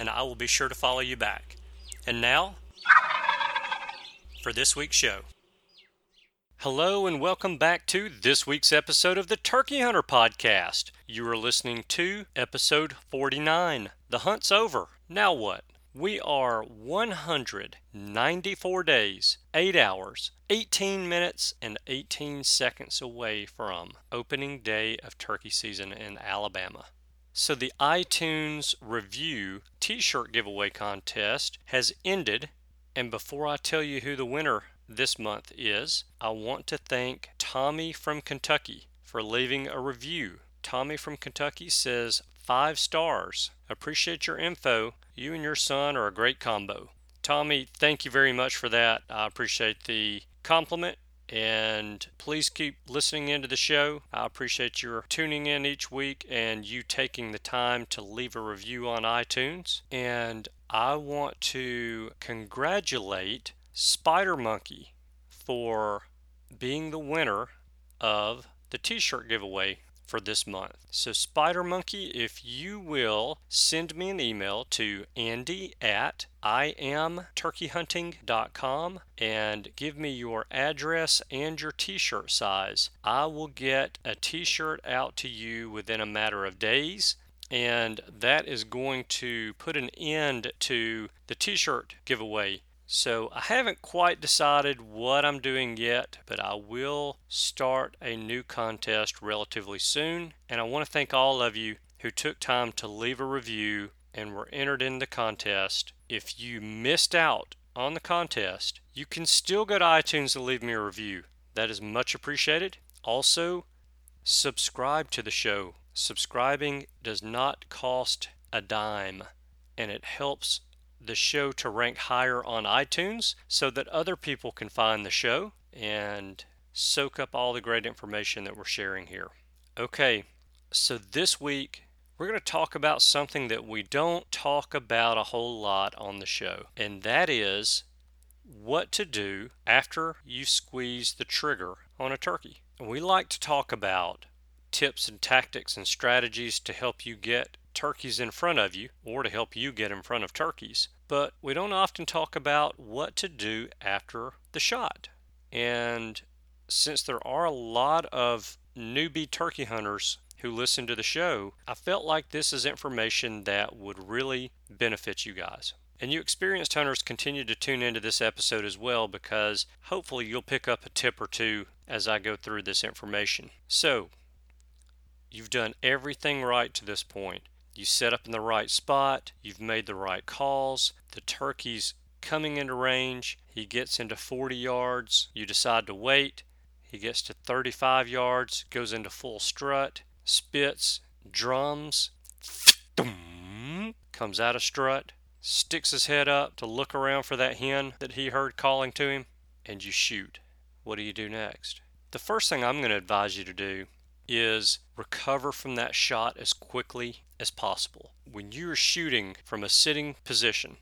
and I will be sure to follow you back. And now, for this week's show. Hello, and welcome back to this week's episode of the Turkey Hunter Podcast. You are listening to episode 49. The hunt's over. Now what? We are 194 days, 8 hours, 18 minutes, and 18 seconds away from opening day of turkey season in Alabama. So, the iTunes review t shirt giveaway contest has ended. And before I tell you who the winner this month is, I want to thank Tommy from Kentucky for leaving a review. Tommy from Kentucky says, Five stars. Appreciate your info. You and your son are a great combo. Tommy, thank you very much for that. I appreciate the compliment and please keep listening into the show. I appreciate your tuning in each week and you taking the time to leave a review on iTunes. And I want to congratulate Spider Monkey for being the winner of the t shirt giveaway for this month. So, Spider Monkey, if you will send me an email to andy at iamturkeyhunting.com and give me your address and your t shirt size, I will get a t shirt out to you within a matter of days and that is going to put an end to the t shirt giveaway so I haven't quite decided what I'm doing yet, but I will start a new contest relatively soon. And I want to thank all of you who took time to leave a review and were entered in the contest. If you missed out on the contest, you can still go to iTunes and leave me a review. That is much appreciated. Also, subscribe to the show. Subscribing does not cost a dime and it helps the show to rank higher on iTunes so that other people can find the show and soak up all the great information that we're sharing here. Okay, so this week we're going to talk about something that we don't talk about a whole lot on the show, and that is what to do after you squeeze the trigger on a turkey. We like to talk about tips and tactics and strategies to help you get turkeys in front of you or to help you get in front of turkeys. But we don't often talk about what to do after the shot. And since there are a lot of newbie turkey hunters who listen to the show, I felt like this is information that would really benefit you guys. And you experienced hunters continue to tune into this episode as well because hopefully you'll pick up a tip or two as I go through this information. So, you've done everything right to this point. You set up in the right spot, you've made the right calls, the turkey's coming into range, he gets into 40 yards, you decide to wait, he gets to 35 yards, goes into full strut, spits, drums, comes out of strut, sticks his head up to look around for that hen that he heard calling to him, and you shoot. What do you do next? The first thing I'm going to advise you to do is recover from that shot as quickly as possible. When you're shooting from a sitting position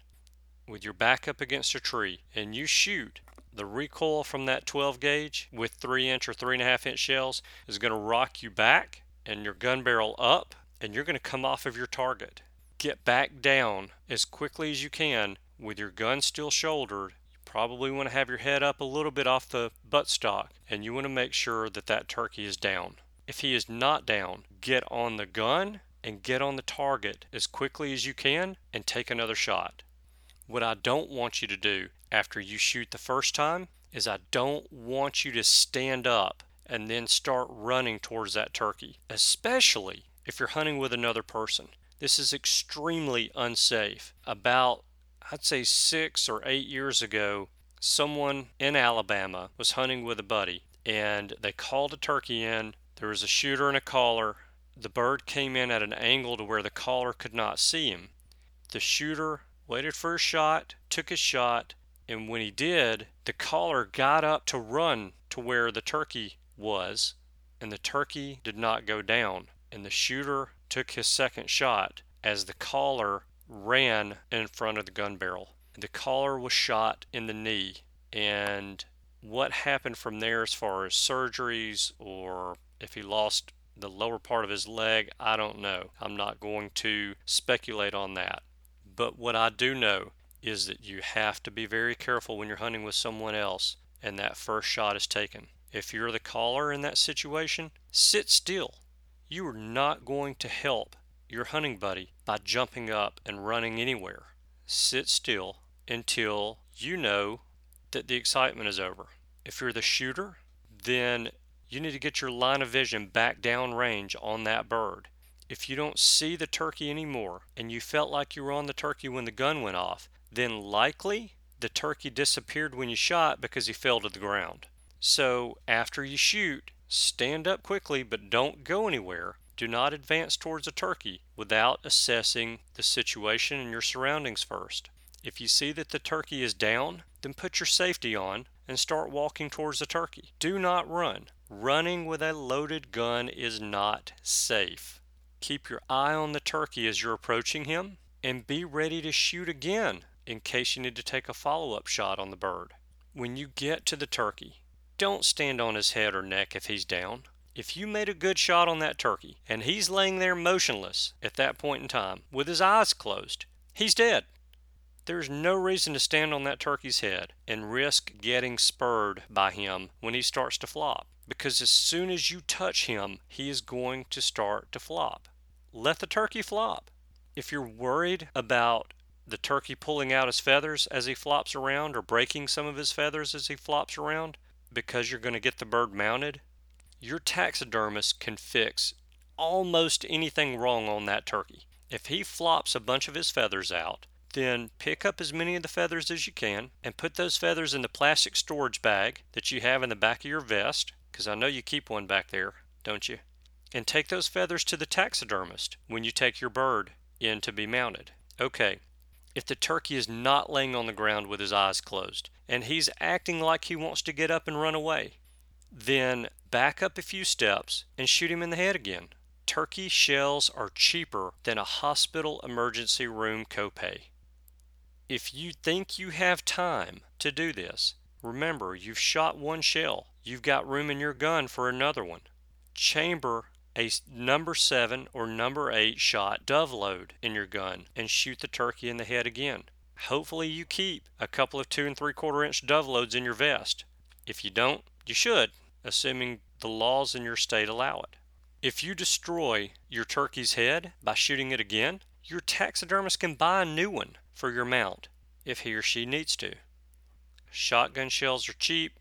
with your back up against a tree and you shoot, the recoil from that 12 gauge with 3 inch or 3.5 inch shells is going to rock you back and your gun barrel up, and you're going to come off of your target. Get back down as quickly as you can with your gun still shouldered. You probably want to have your head up a little bit off the buttstock, and you want to make sure that that turkey is down. If he is not down, get on the gun and get on the target as quickly as you can and take another shot. What I don't want you to do after you shoot the first time is I don't want you to stand up and then start running towards that turkey, especially if you're hunting with another person. This is extremely unsafe. About, I'd say, six or eight years ago, someone in Alabama was hunting with a buddy and they called a turkey in. There was a shooter and a caller. The bird came in at an angle to where the caller could not see him. The shooter waited for a shot, took his shot, and when he did, the caller got up to run to where the turkey was, and the turkey did not go down. And the shooter took his second shot as the caller ran in front of the gun barrel. The caller was shot in the knee, and what happened from there as far as surgeries or if he lost the lower part of his leg, I don't know. I'm not going to speculate on that. But what I do know is that you have to be very careful when you're hunting with someone else and that first shot is taken. If you're the caller in that situation, sit still. You are not going to help your hunting buddy by jumping up and running anywhere. Sit still until you know that the excitement is over. If you're the shooter, then you need to get your line of vision back down range on that bird. If you don't see the turkey anymore and you felt like you were on the turkey when the gun went off, then likely the turkey disappeared when you shot because he fell to the ground. So after you shoot, stand up quickly but don't go anywhere. Do not advance towards a turkey without assessing the situation and your surroundings first. If you see that the turkey is down, then put your safety on and start walking towards the turkey. Do not run. Running with a loaded gun is not safe. Keep your eye on the turkey as you're approaching him and be ready to shoot again in case you need to take a follow up shot on the bird. When you get to the turkey, don't stand on his head or neck if he's down. If you made a good shot on that turkey and he's laying there motionless at that point in time with his eyes closed, he's dead. There's no reason to stand on that turkey's head and risk getting spurred by him when he starts to flop because as soon as you touch him, he is going to start to flop. Let the turkey flop. If you're worried about the turkey pulling out his feathers as he flops around or breaking some of his feathers as he flops around because you're going to get the bird mounted, your taxidermist can fix almost anything wrong on that turkey. If he flops a bunch of his feathers out, then pick up as many of the feathers as you can and put those feathers in the plastic storage bag that you have in the back of your vest, because I know you keep one back there, don't you? And take those feathers to the taxidermist when you take your bird in to be mounted. Okay, if the turkey is not laying on the ground with his eyes closed and he's acting like he wants to get up and run away, then back up a few steps and shoot him in the head again. Turkey shells are cheaper than a hospital emergency room copay. If you think you have time to do this, remember you've shot one shell. You've got room in your gun for another one. Chamber a number 7 or number 8 shot dove load in your gun and shoot the turkey in the head again. Hopefully you keep a couple of 2 and 3 quarter inch dove loads in your vest. If you don't, you should, assuming the laws in your state allow it. If you destroy your turkey's head by shooting it again, your taxidermist can buy a new one for your mount if he or she needs to. Shotgun shells are cheap,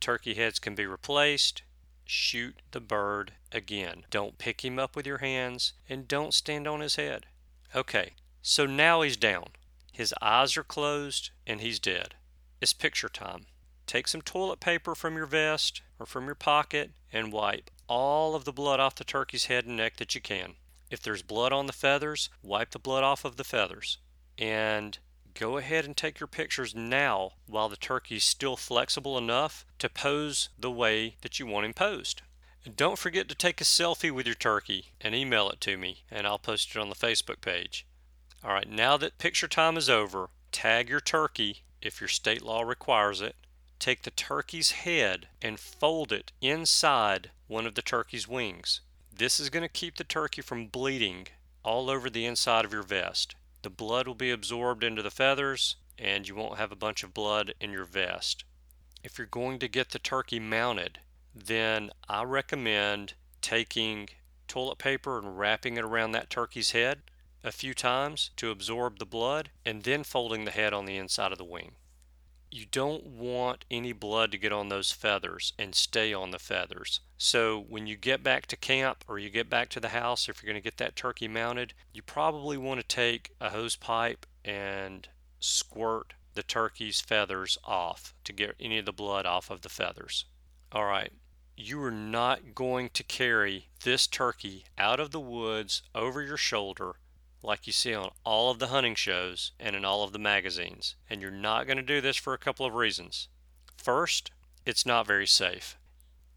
turkey heads can be replaced. Shoot the bird again. Don't pick him up with your hands and don't stand on his head. Okay, so now he's down. His eyes are closed and he's dead. It's picture time. Take some toilet paper from your vest or from your pocket and wipe all of the blood off the turkey's head and neck that you can. If there's blood on the feathers, wipe the blood off of the feathers and go ahead and take your pictures now while the turkey is still flexible enough to pose the way that you want him posed. And don't forget to take a selfie with your turkey and email it to me, and I'll post it on the Facebook page. All right, now that picture time is over, tag your turkey if your state law requires it. Take the turkey's head and fold it inside one of the turkey's wings. This is going to keep the turkey from bleeding all over the inside of your vest the blood will be absorbed into the feathers and you won't have a bunch of blood in your vest. If you're going to get the turkey mounted, then I recommend taking toilet paper and wrapping it around that turkey's head a few times to absorb the blood, and then folding the head on the inside of the wing. You don't want any blood to get on those feathers and stay on the feathers. So when you get back to camp or you get back to the house, if you're going to get that turkey mounted, you probably want to take a hose pipe and squirt the turkey's feathers off to get any of the blood off of the feathers. All right, you are not going to carry this turkey out of the woods over your shoulder like you see on all of the hunting shows and in all of the magazines. And you're not going to do this for a couple of reasons. First, it's not very safe.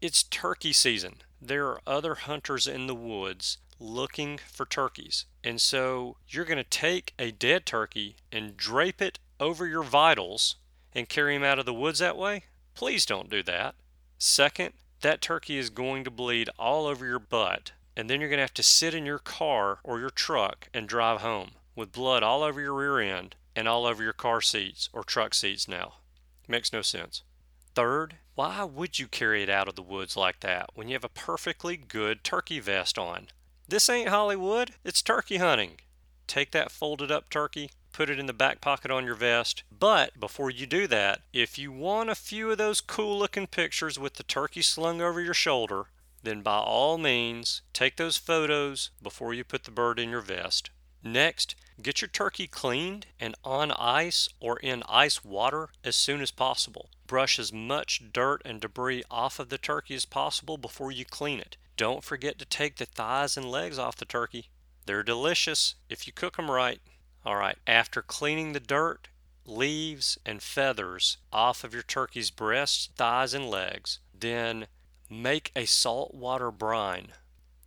It's turkey season. There are other hunters in the woods looking for turkeys. And so you're going to take a dead turkey and drape it over your vitals and carry him out of the woods that way? Please don't do that. Second, that turkey is going to bleed all over your butt, and then you're going to have to sit in your car or your truck and drive home with blood all over your rear end and all over your car seats or truck seats now. Makes no sense. Third, why would you carry it out of the woods like that when you have a perfectly good turkey vest on? This ain't Hollywood, it's turkey hunting. Take that folded up turkey, put it in the back pocket on your vest. But before you do that, if you want a few of those cool looking pictures with the turkey slung over your shoulder, then by all means take those photos before you put the bird in your vest. Next, get your turkey cleaned and on ice or in ice water as soon as possible. Brush as much dirt and debris off of the turkey as possible before you clean it. Don't forget to take the thighs and legs off the turkey. They're delicious if you cook them right. All right, after cleaning the dirt, leaves, and feathers off of your turkey's breasts, thighs, and legs, then make a saltwater brine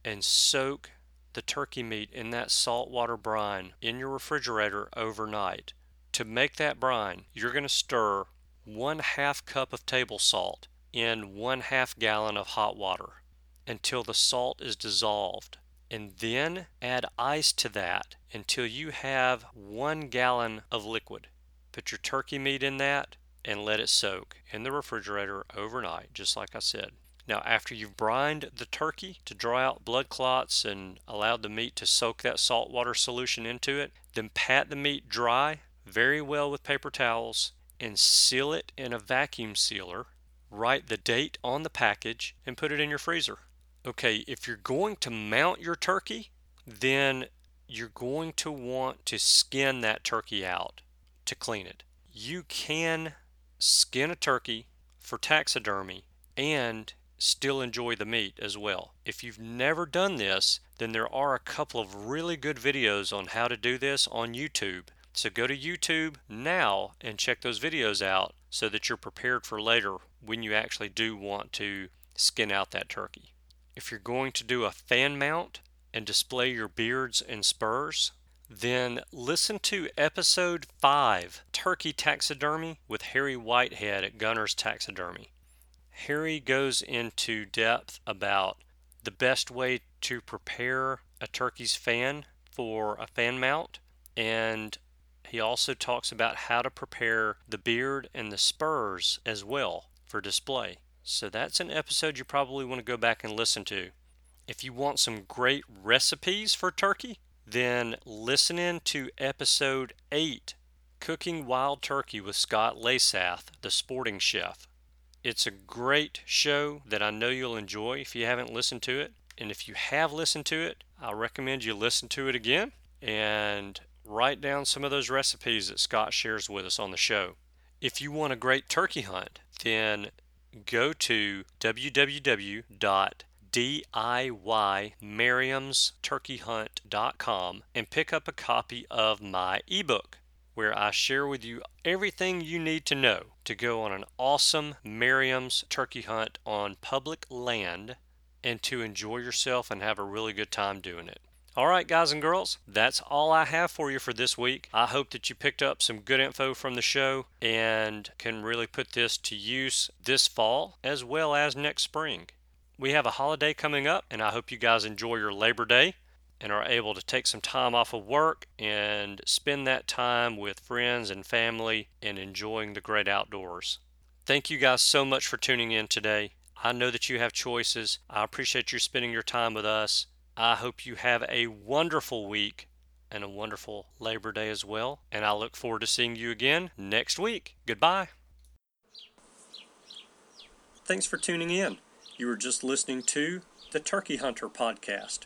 and soak the turkey meat in that saltwater brine in your refrigerator overnight. To make that brine, you're going to stir one half cup of table salt in one half gallon of hot water until the salt is dissolved and then add ice to that until you have one gallon of liquid. Put your turkey meat in that and let it soak in the refrigerator overnight, just like I said. Now, after you've brined the turkey to dry out blood clots and allowed the meat to soak that saltwater solution into it, then pat the meat dry very well with paper towels and seal it in a vacuum sealer. Write the date on the package and put it in your freezer okay, if you're going to mount your turkey, then you're going to want to skin that turkey out to clean it. You can skin a turkey for taxidermy and still enjoy the meat as well. If you've never done this, then there are a couple of really good videos on how to do this on YouTube. So go to YouTube now and check those videos out so that you're prepared for later when you actually do want to skin out that turkey. If you're going to do a fan mount and display your beards and spurs, then listen to episode 5 Turkey Taxidermy with Harry Whitehead at Gunner's Taxidermy. Harry goes into depth about the best way to prepare a turkey's fan for a fan mount, and he also talks about how to prepare the beard and the spurs as well for display. So that's an episode you probably want to go back and listen to. If you want some great recipes for turkey, then listen in to episode 8 Cooking Wild Turkey with Scott Leysath, the sporting chef. It's a great show that I know you'll enjoy if you haven't listened to it. And if you have listened to it, I recommend you listen to it again and write down some of those recipes that Scott shares with us on the show. If you want a great turkey hunt, then go to www.diymerriamsturkeyhunt.com and pick up a copy of my ebook where I share with you everything you need to know to go on an awesome Merriam's turkey hunt on public land and to enjoy yourself and have a really good time doing it. All right, guys and girls, that's all I have for you for this week. I hope that you picked up some good info from the show and can really put this to use this fall as well as next spring. We have a holiday coming up, and I hope you guys enjoy your Labor Day and are able to take some time off of work and spend that time with friends and family and enjoying the great outdoors. Thank you guys so much for tuning in today. I know that you have choices. I appreciate you spending your time with us. I hope you have a wonderful week. and a wonderful Labor Day as well. And I look forward to seeing you again next week. Goodbye. Thanks for tuning in. You were just listening to the Turkey Hunter podcast.